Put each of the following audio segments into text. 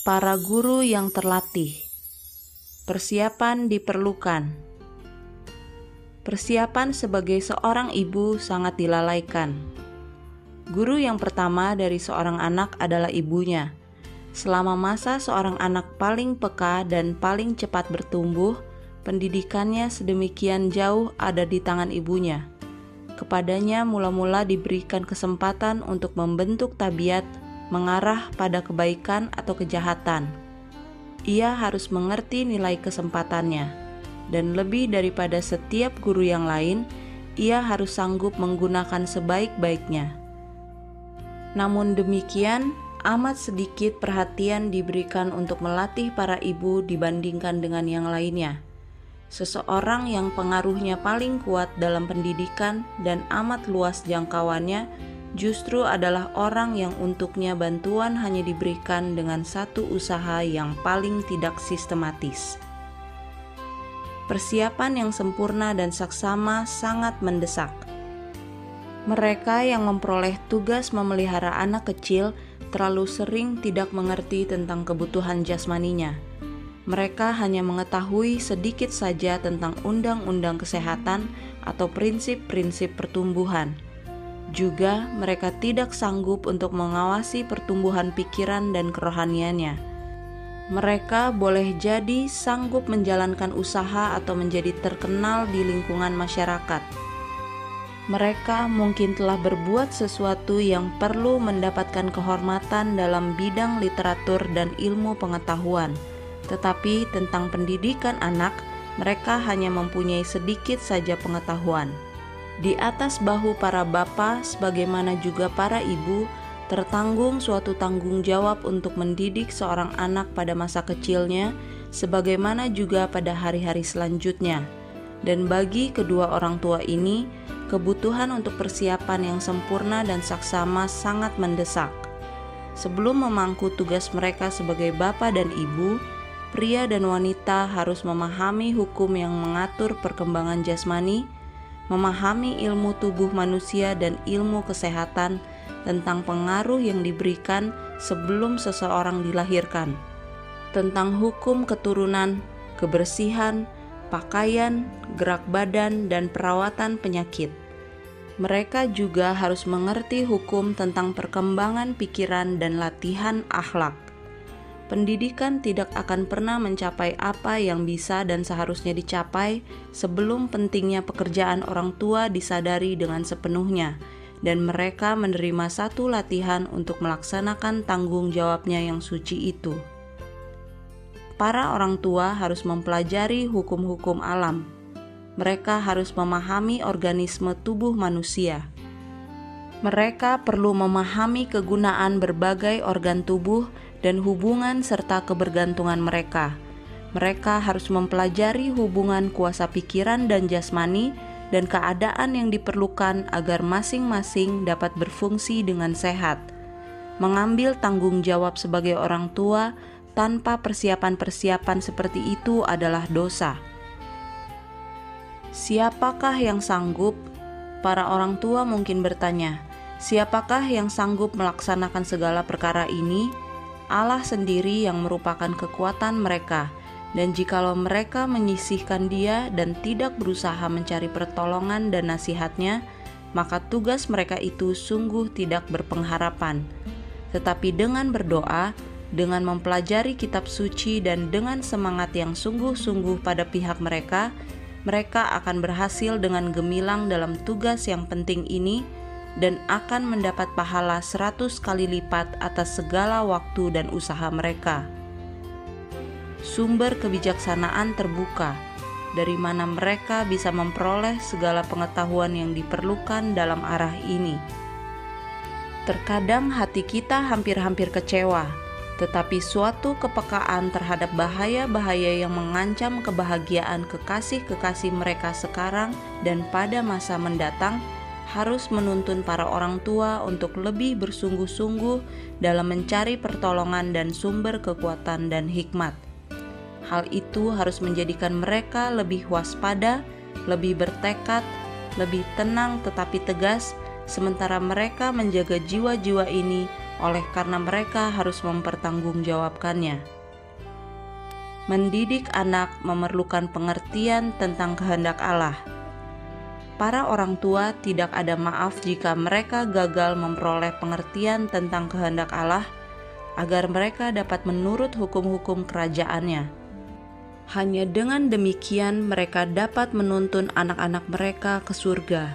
Para guru yang terlatih. Persiapan diperlukan. Persiapan sebagai seorang ibu sangat dilalaikan. Guru yang pertama dari seorang anak adalah ibunya. Selama masa seorang anak paling peka dan paling cepat bertumbuh, pendidikannya sedemikian jauh ada di tangan ibunya. Kepadanya mula-mula diberikan kesempatan untuk membentuk tabiat mengarah pada kebaikan atau kejahatan. Ia harus mengerti nilai kesempatannya, dan lebih daripada setiap guru yang lain, ia harus sanggup menggunakan sebaik-baiknya. Namun demikian, amat sedikit perhatian diberikan untuk melatih para ibu dibandingkan dengan yang lainnya. Seseorang yang pengaruhnya paling kuat dalam pendidikan dan amat luas jangkauannya justru adalah orang yang untuknya bantuan hanya diberikan dengan satu usaha yang paling tidak sistematis. Persiapan yang sempurna dan saksama sangat mendesak. Mereka yang memperoleh tugas memelihara anak kecil terlalu sering tidak mengerti tentang kebutuhan jasmaninya. Mereka hanya mengetahui sedikit saja tentang undang-undang kesehatan atau prinsip-prinsip pertumbuhan juga, mereka tidak sanggup untuk mengawasi pertumbuhan pikiran dan kerohaniannya. Mereka boleh jadi sanggup menjalankan usaha atau menjadi terkenal di lingkungan masyarakat. Mereka mungkin telah berbuat sesuatu yang perlu mendapatkan kehormatan dalam bidang literatur dan ilmu pengetahuan, tetapi tentang pendidikan anak, mereka hanya mempunyai sedikit saja pengetahuan. Di atas bahu para bapa, sebagaimana juga para ibu, tertanggung suatu tanggung jawab untuk mendidik seorang anak pada masa kecilnya, sebagaimana juga pada hari-hari selanjutnya. Dan bagi kedua orang tua ini, kebutuhan untuk persiapan yang sempurna dan saksama sangat mendesak. Sebelum memangku tugas mereka sebagai bapak dan ibu, pria dan wanita harus memahami hukum yang mengatur perkembangan jasmani memahami ilmu tubuh manusia dan ilmu kesehatan tentang pengaruh yang diberikan sebelum seseorang dilahirkan, tentang hukum keturunan, kebersihan, pakaian, gerak badan, dan perawatan penyakit. Mereka juga harus mengerti hukum tentang perkembangan pikiran dan latihan akhlak pendidikan tidak akan pernah mencapai apa yang bisa dan seharusnya dicapai sebelum pentingnya pekerjaan orang tua disadari dengan sepenuhnya, dan mereka menerima satu latihan untuk melaksanakan tanggung jawabnya yang suci itu. Para orang tua harus mempelajari hukum-hukum alam. Mereka harus memahami organisme tubuh manusia. Mereka perlu memahami kegunaan berbagai organ tubuh dan hubungan serta kebergantungan mereka. Mereka harus mempelajari hubungan kuasa pikiran dan jasmani dan keadaan yang diperlukan agar masing-masing dapat berfungsi dengan sehat. Mengambil tanggung jawab sebagai orang tua tanpa persiapan-persiapan seperti itu adalah dosa. Siapakah yang sanggup? Para orang tua mungkin bertanya, "Siapakah yang sanggup melaksanakan segala perkara ini?" Allah sendiri yang merupakan kekuatan mereka, dan jikalau mereka menyisihkan Dia dan tidak berusaha mencari pertolongan dan nasihatnya, maka tugas mereka itu sungguh tidak berpengharapan. Tetapi dengan berdoa, dengan mempelajari kitab suci, dan dengan semangat yang sungguh-sungguh pada pihak mereka, mereka akan berhasil dengan gemilang dalam tugas yang penting ini dan akan mendapat pahala seratus kali lipat atas segala waktu dan usaha mereka. Sumber kebijaksanaan terbuka, dari mana mereka bisa memperoleh segala pengetahuan yang diperlukan dalam arah ini. Terkadang hati kita hampir-hampir kecewa, tetapi suatu kepekaan terhadap bahaya-bahaya yang mengancam kebahagiaan kekasih-kekasih mereka sekarang dan pada masa mendatang harus menuntun para orang tua untuk lebih bersungguh-sungguh dalam mencari pertolongan dan sumber kekuatan dan hikmat. Hal itu harus menjadikan mereka lebih waspada, lebih bertekad, lebih tenang tetapi tegas, sementara mereka menjaga jiwa-jiwa ini oleh karena mereka harus mempertanggungjawabkannya. Mendidik anak memerlukan pengertian tentang kehendak Allah. Para orang tua tidak ada maaf jika mereka gagal memperoleh pengertian tentang kehendak Allah, agar mereka dapat menurut hukum-hukum kerajaannya. Hanya dengan demikian, mereka dapat menuntun anak-anak mereka ke surga.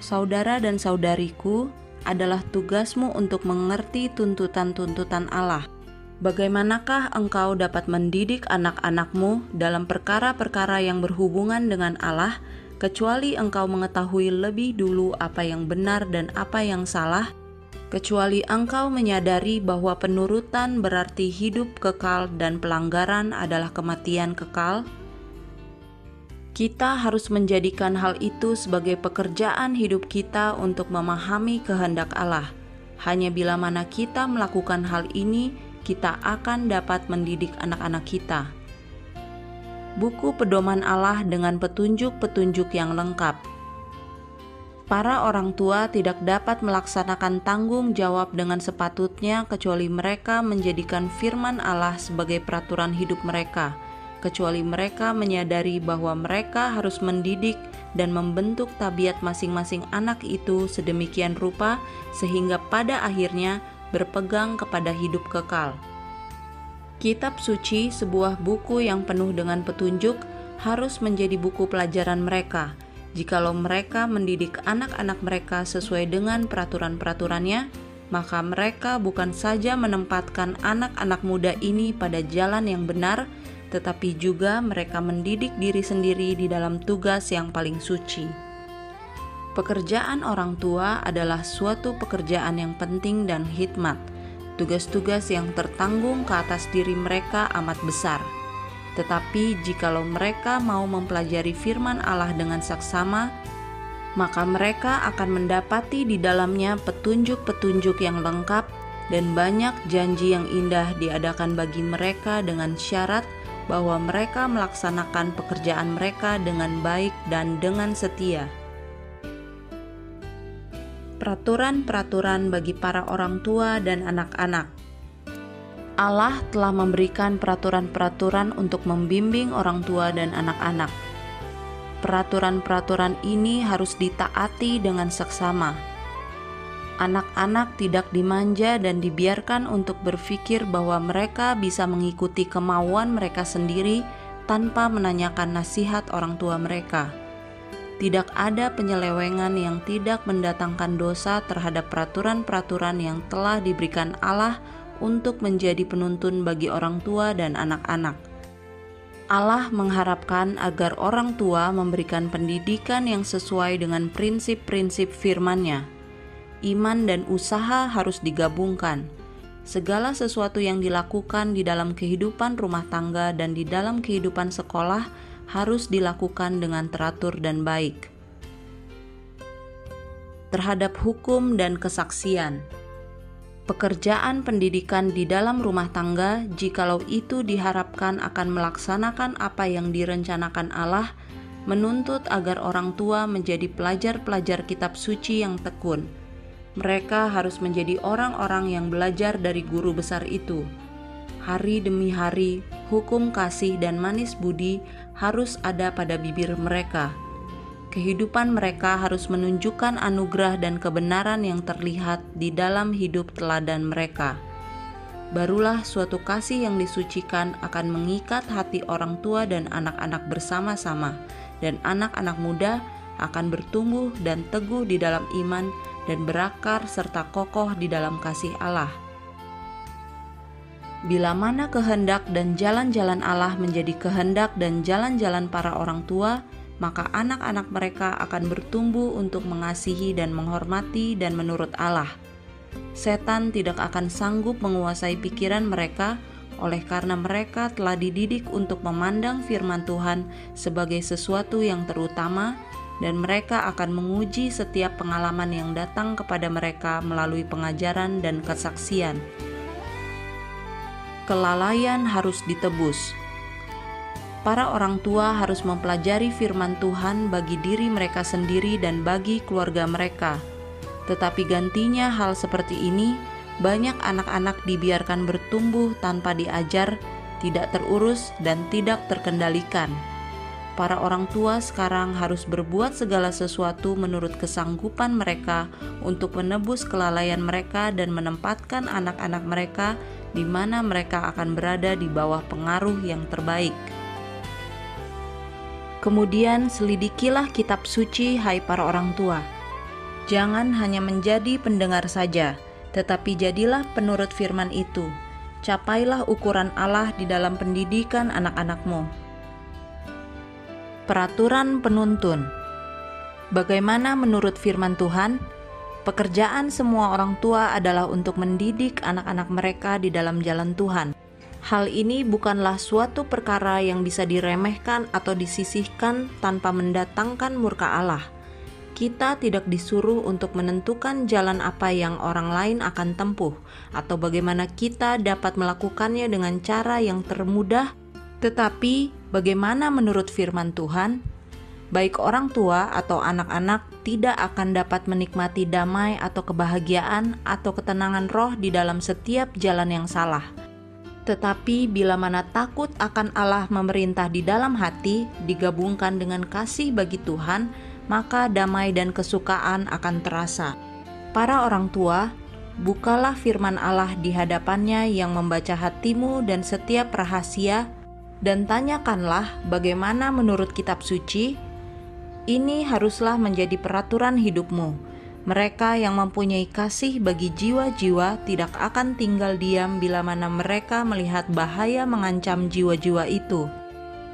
Saudara dan saudariku, adalah tugasmu untuk mengerti tuntutan-tuntutan Allah. Bagaimanakah engkau dapat mendidik anak-anakmu dalam perkara-perkara yang berhubungan dengan Allah, kecuali engkau mengetahui lebih dulu apa yang benar dan apa yang salah? Kecuali engkau menyadari bahwa penurutan berarti hidup kekal dan pelanggaran adalah kematian kekal? Kita harus menjadikan hal itu sebagai pekerjaan hidup kita untuk memahami kehendak Allah. Hanya bila mana kita melakukan hal ini, kita akan dapat mendidik anak-anak kita. Buku Pedoman Allah dengan petunjuk-petunjuk yang lengkap. Para orang tua tidak dapat melaksanakan tanggung jawab dengan sepatutnya kecuali mereka menjadikan firman Allah sebagai peraturan hidup mereka kecuali mereka menyadari bahwa mereka harus mendidik dan membentuk tabiat masing-masing anak itu sedemikian rupa sehingga pada akhirnya berpegang kepada hidup kekal. Kitab suci, sebuah buku yang penuh dengan petunjuk, harus menjadi buku pelajaran mereka. Jikalau mereka mendidik anak-anak mereka sesuai dengan peraturan-peraturannya, maka mereka bukan saja menempatkan anak-anak muda ini pada jalan yang benar, tetapi juga mereka mendidik diri sendiri di dalam tugas yang paling suci. Pekerjaan orang tua adalah suatu pekerjaan yang penting dan hikmat. Tugas-tugas yang tertanggung ke atas diri mereka amat besar. Tetapi jikalau mereka mau mempelajari firman Allah dengan saksama, maka mereka akan mendapati di dalamnya petunjuk-petunjuk yang lengkap dan banyak janji yang indah diadakan bagi mereka dengan syarat bahwa mereka melaksanakan pekerjaan mereka dengan baik dan dengan setia. Peraturan-peraturan bagi para orang tua dan anak-anak. Allah telah memberikan peraturan-peraturan untuk membimbing orang tua dan anak-anak. Peraturan-peraturan ini harus ditaati dengan seksama anak-anak tidak dimanja dan dibiarkan untuk berpikir bahwa mereka bisa mengikuti kemauan mereka sendiri tanpa menanyakan nasihat orang tua mereka. Tidak ada penyelewengan yang tidak mendatangkan dosa terhadap peraturan-peraturan yang telah diberikan Allah untuk menjadi penuntun bagi orang tua dan anak-anak. Allah mengharapkan agar orang tua memberikan pendidikan yang sesuai dengan prinsip-prinsip firman-Nya iman dan usaha harus digabungkan. Segala sesuatu yang dilakukan di dalam kehidupan rumah tangga dan di dalam kehidupan sekolah harus dilakukan dengan teratur dan baik. Terhadap hukum dan kesaksian, pekerjaan pendidikan di dalam rumah tangga, jikalau itu diharapkan akan melaksanakan apa yang direncanakan Allah, menuntut agar orang tua menjadi pelajar-pelajar kitab suci yang tekun mereka harus menjadi orang-orang yang belajar dari guru besar itu. Hari demi hari, hukum kasih dan manis budi harus ada pada bibir mereka. Kehidupan mereka harus menunjukkan anugerah dan kebenaran yang terlihat di dalam hidup teladan mereka. Barulah suatu kasih yang disucikan akan mengikat hati orang tua dan anak-anak bersama-sama, dan anak-anak muda akan bertumbuh dan teguh di dalam iman dan berakar serta kokoh di dalam kasih Allah. Bila mana kehendak dan jalan-jalan Allah menjadi kehendak dan jalan-jalan para orang tua, maka anak-anak mereka akan bertumbuh untuk mengasihi dan menghormati dan menurut Allah. Setan tidak akan sanggup menguasai pikiran mereka oleh karena mereka telah dididik untuk memandang firman Tuhan sebagai sesuatu yang terutama dan mereka akan menguji setiap pengalaman yang datang kepada mereka melalui pengajaran dan kesaksian. Kelalaian harus ditebus. Para orang tua harus mempelajari firman Tuhan bagi diri mereka sendiri dan bagi keluarga mereka. Tetapi gantinya hal seperti ini, banyak anak-anak dibiarkan bertumbuh tanpa diajar, tidak terurus, dan tidak terkendalikan. Para orang tua sekarang harus berbuat segala sesuatu menurut kesanggupan mereka untuk menebus kelalaian mereka dan menempatkan anak-anak mereka di mana mereka akan berada di bawah pengaruh yang terbaik. Kemudian selidikilah kitab suci, hai para orang tua. Jangan hanya menjadi pendengar saja, tetapi jadilah penurut firman itu. Capailah ukuran Allah di dalam pendidikan anak-anakmu. Peraturan penuntun. Bagaimana menurut firman Tuhan? Pekerjaan semua orang tua adalah untuk mendidik anak-anak mereka di dalam jalan Tuhan. Hal ini bukanlah suatu perkara yang bisa diremehkan atau disisihkan tanpa mendatangkan murka Allah. Kita tidak disuruh untuk menentukan jalan apa yang orang lain akan tempuh, atau bagaimana kita dapat melakukannya dengan cara yang termudah, tetapi bagaimana menurut firman Tuhan baik orang tua atau anak-anak tidak akan dapat menikmati damai atau kebahagiaan atau ketenangan roh di dalam setiap jalan yang salah. Tetapi bila mana takut akan Allah memerintah di dalam hati digabungkan dengan kasih bagi Tuhan, maka damai dan kesukaan akan terasa. Para orang tua, bukalah firman Allah di hadapannya yang membaca hatimu dan setiap rahasia, dan tanyakanlah bagaimana menurut kitab suci, ini haruslah menjadi peraturan hidupmu. Mereka yang mempunyai kasih bagi jiwa-jiwa tidak akan tinggal diam bila mana mereka melihat bahaya mengancam jiwa-jiwa itu.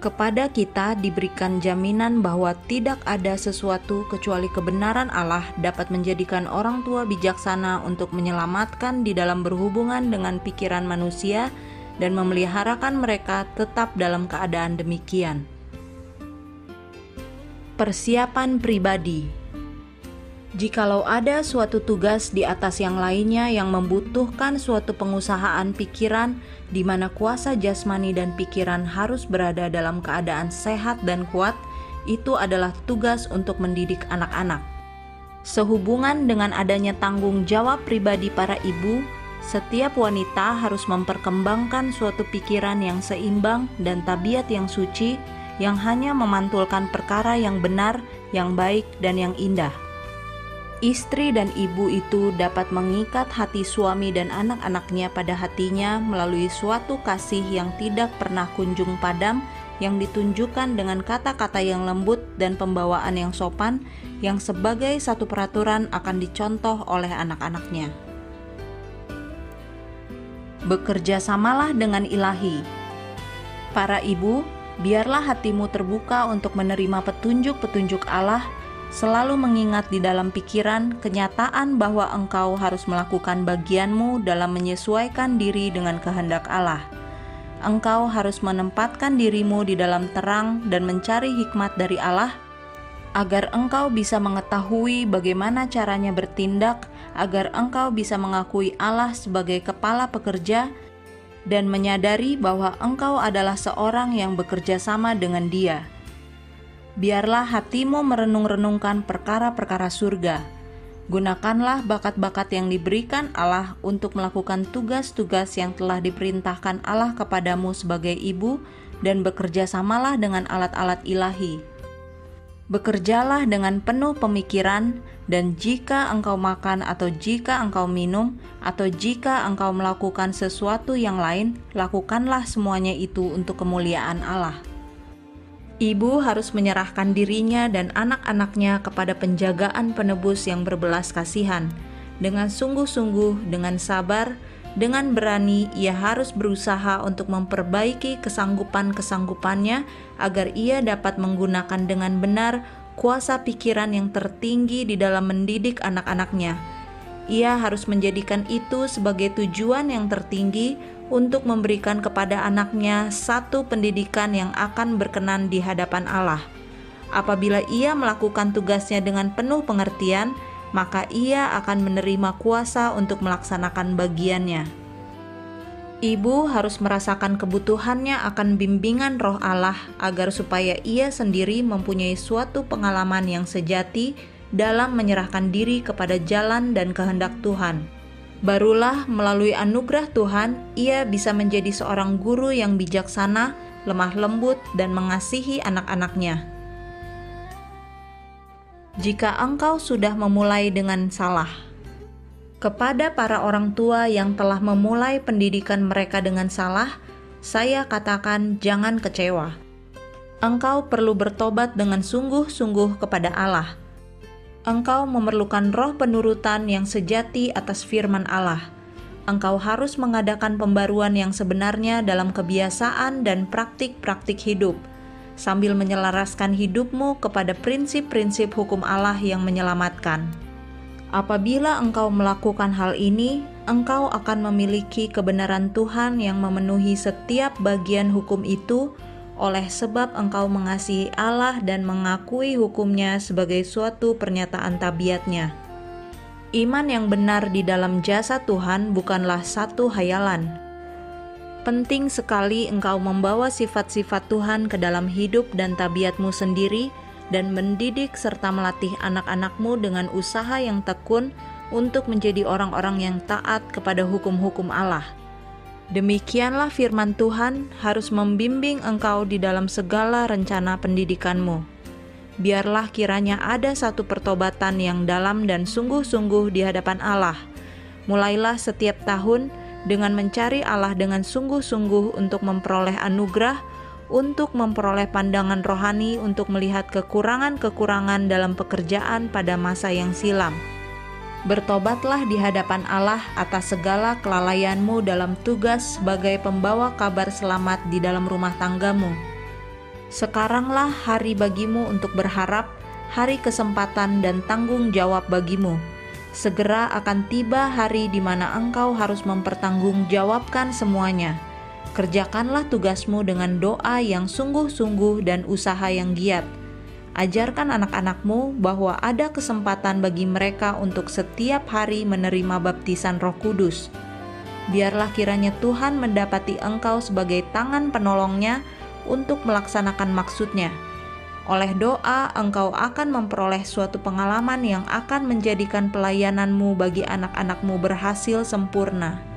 Kepada kita diberikan jaminan bahwa tidak ada sesuatu kecuali kebenaran Allah dapat menjadikan orang tua bijaksana untuk menyelamatkan di dalam berhubungan dengan pikiran manusia dan memeliharakan mereka tetap dalam keadaan demikian. Persiapan pribadi Jikalau ada suatu tugas di atas yang lainnya yang membutuhkan suatu pengusahaan pikiran di mana kuasa jasmani dan pikiran harus berada dalam keadaan sehat dan kuat, itu adalah tugas untuk mendidik anak-anak. Sehubungan dengan adanya tanggung jawab pribadi para ibu, setiap wanita harus memperkembangkan suatu pikiran yang seimbang dan tabiat yang suci yang hanya memantulkan perkara yang benar, yang baik, dan yang indah. Istri dan ibu itu dapat mengikat hati suami dan anak-anaknya pada hatinya melalui suatu kasih yang tidak pernah kunjung padam, yang ditunjukkan dengan kata-kata yang lembut dan pembawaan yang sopan, yang sebagai satu peraturan akan dicontoh oleh anak-anaknya. Bekerja samalah dengan ilahi. Para ibu, biarlah hatimu terbuka untuk menerima petunjuk-petunjuk Allah, selalu mengingat di dalam pikiran kenyataan bahwa engkau harus melakukan bagianmu dalam menyesuaikan diri dengan kehendak Allah. Engkau harus menempatkan dirimu di dalam terang dan mencari hikmat dari Allah, agar engkau bisa mengetahui bagaimana caranya bertindak, agar engkau bisa mengakui Allah sebagai kepala pekerja dan menyadari bahwa engkau adalah seorang yang bekerja sama dengan Dia. Biarlah hatimu merenung-renungkan perkara-perkara surga. Gunakanlah bakat-bakat yang diberikan Allah untuk melakukan tugas-tugas yang telah diperintahkan Allah kepadamu sebagai ibu, dan bekerja samalah dengan alat-alat ilahi. Bekerjalah dengan penuh pemikiran, dan jika engkau makan atau jika engkau minum atau jika engkau melakukan sesuatu yang lain, lakukanlah semuanya itu untuk kemuliaan Allah. Ibu harus menyerahkan dirinya dan anak-anaknya kepada penjagaan penebus yang berbelas kasihan. Dengan sungguh-sungguh, dengan sabar, dengan berani, ia harus berusaha untuk memperbaiki kesanggupan-kesanggupannya agar ia dapat menggunakan dengan benar kuasa pikiran yang tertinggi di dalam mendidik anak-anaknya. Ia harus menjadikan itu sebagai tujuan yang tertinggi untuk memberikan kepada anaknya satu pendidikan yang akan berkenan di hadapan Allah. Apabila ia melakukan tugasnya dengan penuh pengertian, maka ia akan menerima kuasa untuk melaksanakan bagiannya. Ibu harus merasakan kebutuhannya akan bimbingan roh Allah agar supaya ia sendiri mempunyai suatu pengalaman yang sejati dalam menyerahkan diri kepada jalan dan kehendak Tuhan. Barulah melalui anugerah Tuhan, ia bisa menjadi seorang guru yang bijaksana, lemah lembut, dan mengasihi anak-anaknya. Jika engkau sudah memulai dengan salah, kepada para orang tua yang telah memulai pendidikan mereka dengan salah, saya katakan jangan kecewa. Engkau perlu bertobat dengan sungguh-sungguh kepada Allah engkau memerlukan roh penurutan yang sejati atas firman Allah. Engkau harus mengadakan pembaruan yang sebenarnya dalam kebiasaan dan praktik-praktik hidup, sambil menyelaraskan hidupmu kepada prinsip-prinsip hukum Allah yang menyelamatkan. Apabila engkau melakukan hal ini, engkau akan memiliki kebenaran Tuhan yang memenuhi setiap bagian hukum itu oleh sebab engkau mengasihi Allah dan mengakui hukumnya sebagai suatu pernyataan tabiatnya. Iman yang benar di dalam jasa Tuhan bukanlah satu hayalan. Penting sekali engkau membawa sifat-sifat Tuhan ke dalam hidup dan tabiatmu sendiri dan mendidik serta melatih anak-anakmu dengan usaha yang tekun untuk menjadi orang-orang yang taat kepada hukum-hukum Allah. Demikianlah firman Tuhan harus membimbing engkau di dalam segala rencana pendidikanmu. Biarlah kiranya ada satu pertobatan yang dalam dan sungguh-sungguh di hadapan Allah. Mulailah setiap tahun dengan mencari Allah dengan sungguh-sungguh untuk memperoleh anugerah, untuk memperoleh pandangan rohani, untuk melihat kekurangan-kekurangan dalam pekerjaan pada masa yang silam Bertobatlah di hadapan Allah atas segala kelalaianmu dalam tugas sebagai pembawa kabar selamat di dalam rumah tanggamu. Sekaranglah hari bagimu untuk berharap, hari kesempatan dan tanggung jawab bagimu. Segera akan tiba hari di mana engkau harus mempertanggungjawabkan semuanya. Kerjakanlah tugasmu dengan doa yang sungguh-sungguh dan usaha yang giat Ajarkan anak-anakmu bahwa ada kesempatan bagi mereka untuk setiap hari menerima baptisan Roh Kudus. Biarlah kiranya Tuhan mendapati engkau sebagai tangan penolongnya untuk melaksanakan maksudnya. Oleh doa, engkau akan memperoleh suatu pengalaman yang akan menjadikan pelayananmu bagi anak-anakmu berhasil sempurna.